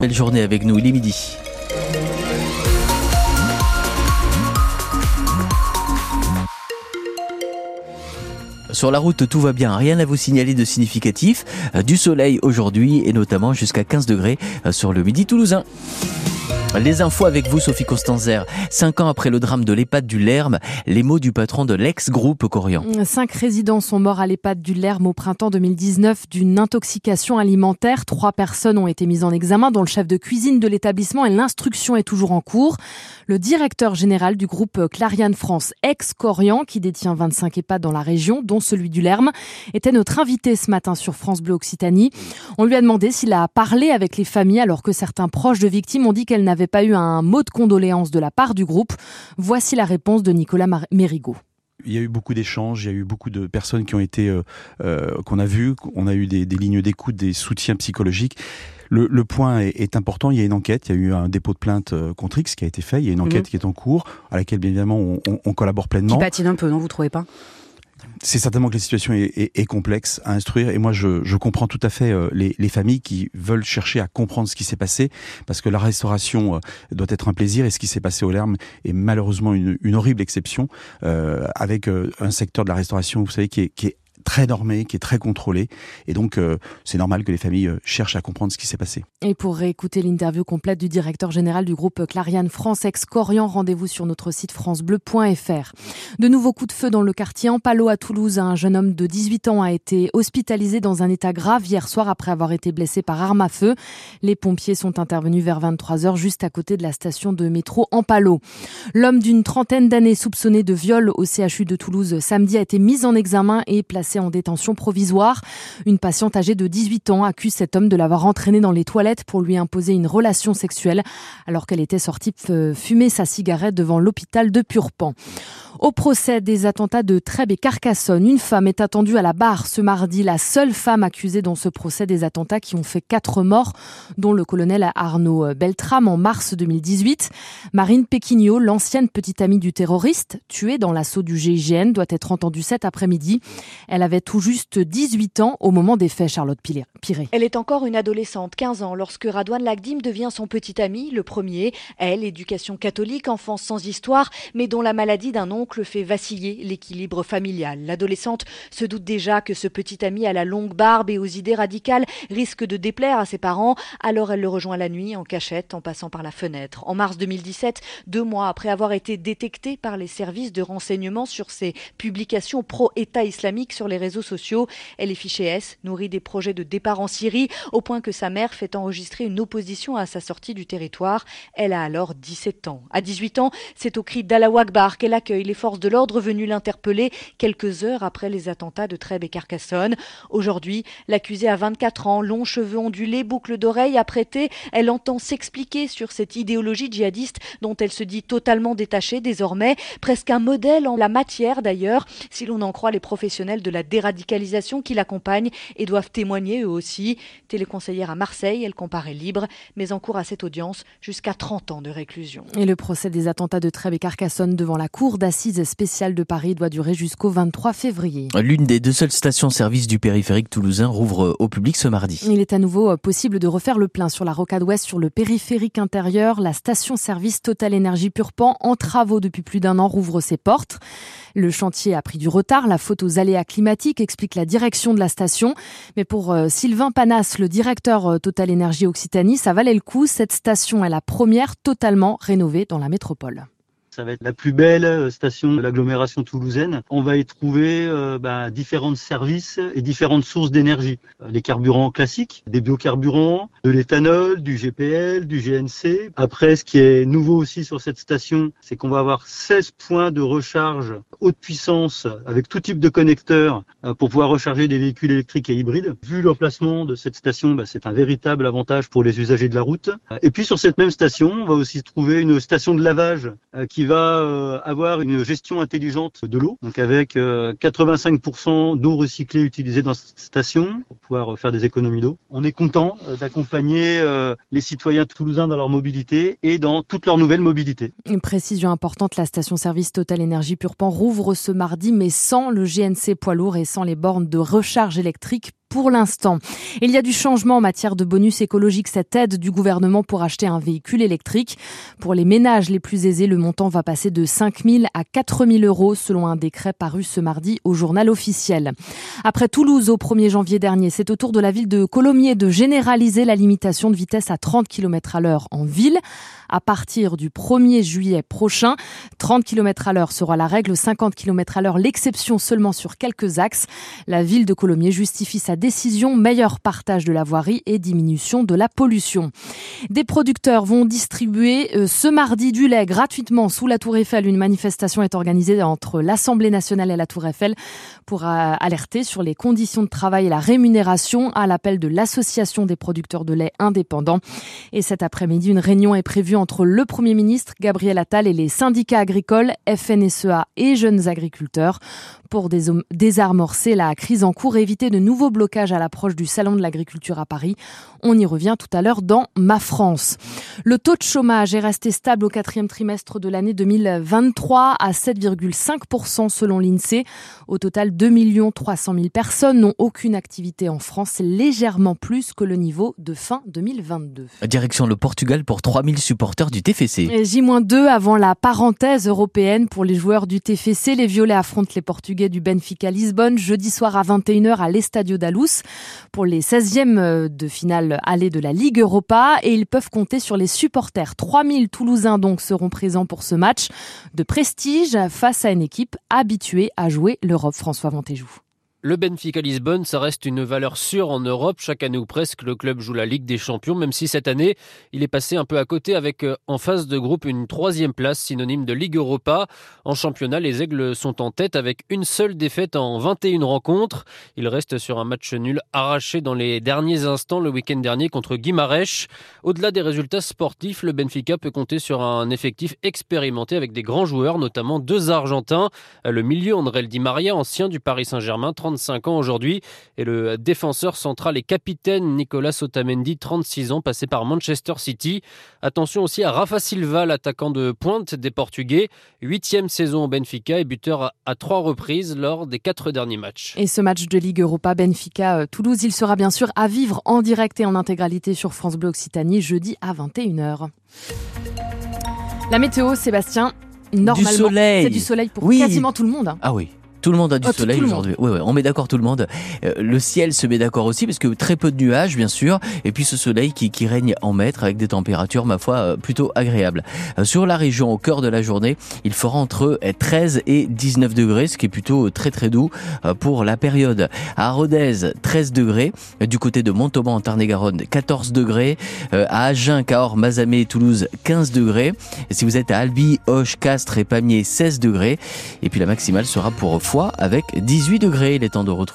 Belle journée avec nous, il est midi. Sur la route, tout va bien, rien à vous signaler de significatif. Euh, du soleil aujourd'hui et notamment jusqu'à 15 degrés euh, sur le midi toulousain. Les infos avec vous, Sophie Costanzer. Cinq ans après le drame de l'EHPAD du Lerme, les mots du patron de l'ex-groupe Corian. Cinq résidents sont morts à l'EHPAD du Lerme au printemps 2019 d'une intoxication alimentaire. Trois personnes ont été mises en examen, dont le chef de cuisine de l'établissement et l'instruction est toujours en cours. Le directeur général du groupe Clariane France, ex-Corian, qui détient 25 EHPAD dans la région, dont celui du Lerme, était notre invité ce matin sur France Bleu Occitanie. On lui a demandé s'il a parlé avec les familles alors que certains proches de victimes ont dit qu'elles n'avaient pas eu un mot de condoléance de la part du groupe. Voici la réponse de Nicolas Mérigot. Il y a eu beaucoup d'échanges, il y a eu beaucoup de personnes qui ont été, euh, euh, qu'on a vues, on a eu des, lignes d'écoute, des soutiens psychologiques. Le, point est, important, il y a une enquête, il y a eu un dépôt de plainte euh, contre X qui a été fait, il y a une enquête mhm. qui est en cours, à laquelle bien évidemment on, on collabore pleinement. Qui patine un peu, non, vous trouvez pas? C'est certainement que la situation est, complexe à instruire et moi je, comprends tout à fait euh, les, familles qui veulent chercher à comprendre ce qui s'est passé parce que la restauration euh, doit être un plaisir et ce qui s'est passé au Lerme est malheureusement une, horrible exception euh, avec un secteur de la restauration vous savez qui est, qui est très normé, qui est très contrôlé. Et donc, euh, c'est normal que les familles euh, cherchent à comprendre ce qui s'est passé. Et pour réécouter l'interview complète du directeur général du groupe Clariane France ex-Corian, rendez-vous sur notre site francebleu.fr. De nouveaux coups de feu dans le quartier Ampalo à Toulouse. Un jeune homme de 18 ans a été hospitalisé dans un état grave hier soir après avoir été blessé par arme à feu. Les pompiers sont intervenus vers 23h juste à côté de la station de métro Ampalo. L'homme d'une trentaine d'années soupçonné de viol au CHU de Toulouse samedi a été mis en examen et placé en détention provisoire. Une patiente âgée de 18 ans accuse cet homme de l'avoir entraîné dans les toilettes pour lui imposer une relation sexuelle alors qu'elle était sortie fumer sa cigarette devant l'hôpital de Purpan. Au procès des attentats de Trèbes et Carcassonne, une femme est attendue à la barre ce mardi, la seule femme accusée dans ce procès des attentats qui ont fait quatre morts, dont le colonel Arnaud Beltram en mars 2018. Marine Péquignot, l'ancienne petite amie du terroriste, tuée dans l'assaut du GIGN, doit être entendue cet après-midi. Elle avait tout juste 18 ans au moment des faits, Charlotte Piré. Elle est encore une adolescente, 15 ans, lorsque Radouane Lagdim devient son petit ami, le premier. Elle, éducation catholique, enfance sans histoire, mais dont la maladie d'un oncle fait vaciller l'équilibre familial. L'adolescente se doute déjà que ce petit ami à la longue barbe et aux idées radicales risque de déplaire à ses parents, alors elle le rejoint la nuit en cachette en passant par la fenêtre. En mars 2017, deux mois après avoir été détectée par les services de renseignement sur ses publications pro-État islamique sur les réseaux sociaux, elle est fichée S, nourrie des projets de départ en Syrie, au point que sa mère fait enregistrer une opposition à sa sortie du territoire. Elle a alors 17 ans. À 18 ans, c'est au cri d'Allah Akbar qu'elle accueille les forces de l'ordre venues l'interpeller quelques heures après les attentats de Trèbes et Carcassonne. Aujourd'hui, l'accusée a 24 ans, longs cheveux ondulés, boucles d'oreilles apprêtées. Elle entend s'expliquer sur cette idéologie djihadiste dont elle se dit totalement détachée désormais, presque un modèle en la matière d'ailleurs, si l'on en croit les professionnels de la déradicalisation qui l'accompagnent et doivent témoigner eux aussi. Téléconseillère à Marseille, elle comparaît libre, mais en cours à cette audience jusqu'à 30 ans de réclusion. Et le procès des attentats de Trèbes et Carcassonne devant la cour d'assises spéciale de Paris doit durer jusqu'au 23 février. L'une des deux seules stations-service du périphérique toulousain rouvre au public ce mardi. Il est à nouveau euh, possible de refaire le plein sur la rocade ouest sur le périphérique intérieur. La station-service Total Énergie Purpan, en travaux depuis plus d'un an, rouvre ses portes. Le chantier a pris du retard, la faute aux aléas climatiques, explique la direction de la station. Mais pour euh, Sylvain Panas, le directeur euh, Total Énergie Occitanie, ça valait le coup. Cette station est la première totalement rénovée dans la métropole ça va être la plus belle euh, station de l'agglomération toulousaine. On va y trouver euh, bah, différents services et différentes sources d'énergie. Euh, les carburants classiques, des biocarburants, de l'éthanol, du GPL, du GNC. Après, ce qui est nouveau aussi sur cette station, c'est qu'on va avoir 16 points de recharge haute puissance avec tout type de connecteurs pour pouvoir recharger des véhicules électriques et hybrides. Vu l'emplacement de cette station, bah, c'est un véritable avantage pour les usagers de la route. Et puis sur cette même station, on va aussi trouver une station de lavage qui va euh, avoir une gestion intelligente de l'eau, donc avec 85% euh, d'eau recyclée utilisée dans cette station pour pouvoir euh, faire des économies d'eau. On est content d'accompagner les citoyens toulousains dans leur mobilité et dans toute leur nouvelle mobilité. Une précision importante, la station-service Total Énergie Purpan rouvre ce mardi, mais sans le GNC poids lourd et sans les bornes de recharge électrique pour l'instant. Il y a du changement en matière de bonus écologique, cette aide du gouvernement pour acheter un véhicule électrique. Pour les ménages les plus aisés, le montant va passer de 5 000 à 4 000 euros selon un décret paru ce mardi au journal officiel. Après Toulouse au 1er janvier dernier, c'est au tour de la ville de Colomiers de généraliser la limitation de vitesse à 30 km à l'heure en ville. À partir du 1er juillet prochain, 30 km à l'heure sera la règle, 50 km à l'heure l'exception seulement sur quelques axes. La ville de Colomiers justifie sa décision, meilleur partage de la voirie et diminution de la pollution. Des producteurs vont distribuer euh, ce mardi du lait gratuitement sous la Tour Eiffel. Une manifestation est organisée entre l'Assemblée nationale et la Tour Eiffel pour euh, alerter sur les conditions de travail et la rémunération à l'appel de l'Association des producteurs de lait indépendants. Et cet après-midi, une réunion est prévue entre le Premier ministre Gabriel Attal et les syndicats agricoles, FNSEA et jeunes agriculteurs pour désamorcer la crise en cours et éviter de nouveaux blocages à l'approche du Salon de l'agriculture à Paris. On y revient tout à l'heure dans Ma France. Le taux de chômage est resté stable au quatrième trimestre de l'année 2023 à 7,5% selon l'INSEE. Au total, 2 300 000 personnes n'ont aucune activité en France, légèrement plus que le niveau de fin 2022. Direction le Portugal pour 3000 supporters du TFC. J-2 avant la parenthèse européenne pour les joueurs du TFC. Les Violets affrontent les Portugais du Benfica Lisbonne jeudi soir à 21h à l'Estadio pour les 16e euh, de finale aller de la Ligue Europa et ils peuvent compter sur les supporters. 3000 Toulousains donc seront présents pour ce match de prestige face à une équipe habituée à jouer l'Europe. François Vantéjou. Le Benfica Lisbonne, ça reste une valeur sûre en Europe. Chaque année ou presque, le club joue la Ligue des Champions, même si cette année, il est passé un peu à côté avec euh, en phase de groupe une troisième place, synonyme de Ligue Europa. En championnat, les Aigles sont en tête avec une seule défaite en 21 rencontres. Ils restent sur un match nul arraché dans les derniers instants le week-end dernier contre Guimarães. Au-delà des résultats sportifs, le Benfica peut compter sur un effectif expérimenté avec des grands joueurs, notamment deux Argentins. Le milieu André Di Maria, ancien du Paris Saint-Germain, 35 ans aujourd'hui. Et le défenseur central et capitaine Nicolas Otamendi, 36 ans, passé par Manchester City. Attention aussi à Rafa Silva, l'attaquant de pointe des Portugais. Huitième saison au Benfica et buteur à trois reprises lors des quatre derniers matchs. Et ce match de Ligue Europa Benfica-Toulouse, il sera bien sûr à vivre en direct et en intégralité sur France Bleu Occitanie jeudi à 21h. La météo, Sébastien, normalement, c'est du soleil pour quasiment tout le monde. Ah oui. Tout le monde a du oh, soleil aujourd'hui. Oui, ouais, on met d'accord tout le monde. Euh, le ciel se met d'accord aussi parce que très peu de nuages, bien sûr, et puis ce soleil qui, qui règne en maître avec des températures, ma foi, euh, plutôt agréables. Euh, sur la région, au cœur de la journée, il fera entre 13 et 19 degrés, ce qui est plutôt très très doux pour la période. À Rodez, 13 degrés. Du côté de Montauban, en Tarn-et-Garonne, 14 degrés. À Agen, Cahors, Mazamet, Toulouse, 15 degrés. Et si vous êtes à Albi, Hoche, Castres et Pamiers, 16 degrés. Et puis la maximale sera pour avec 18 degrés. Il est temps de retrouver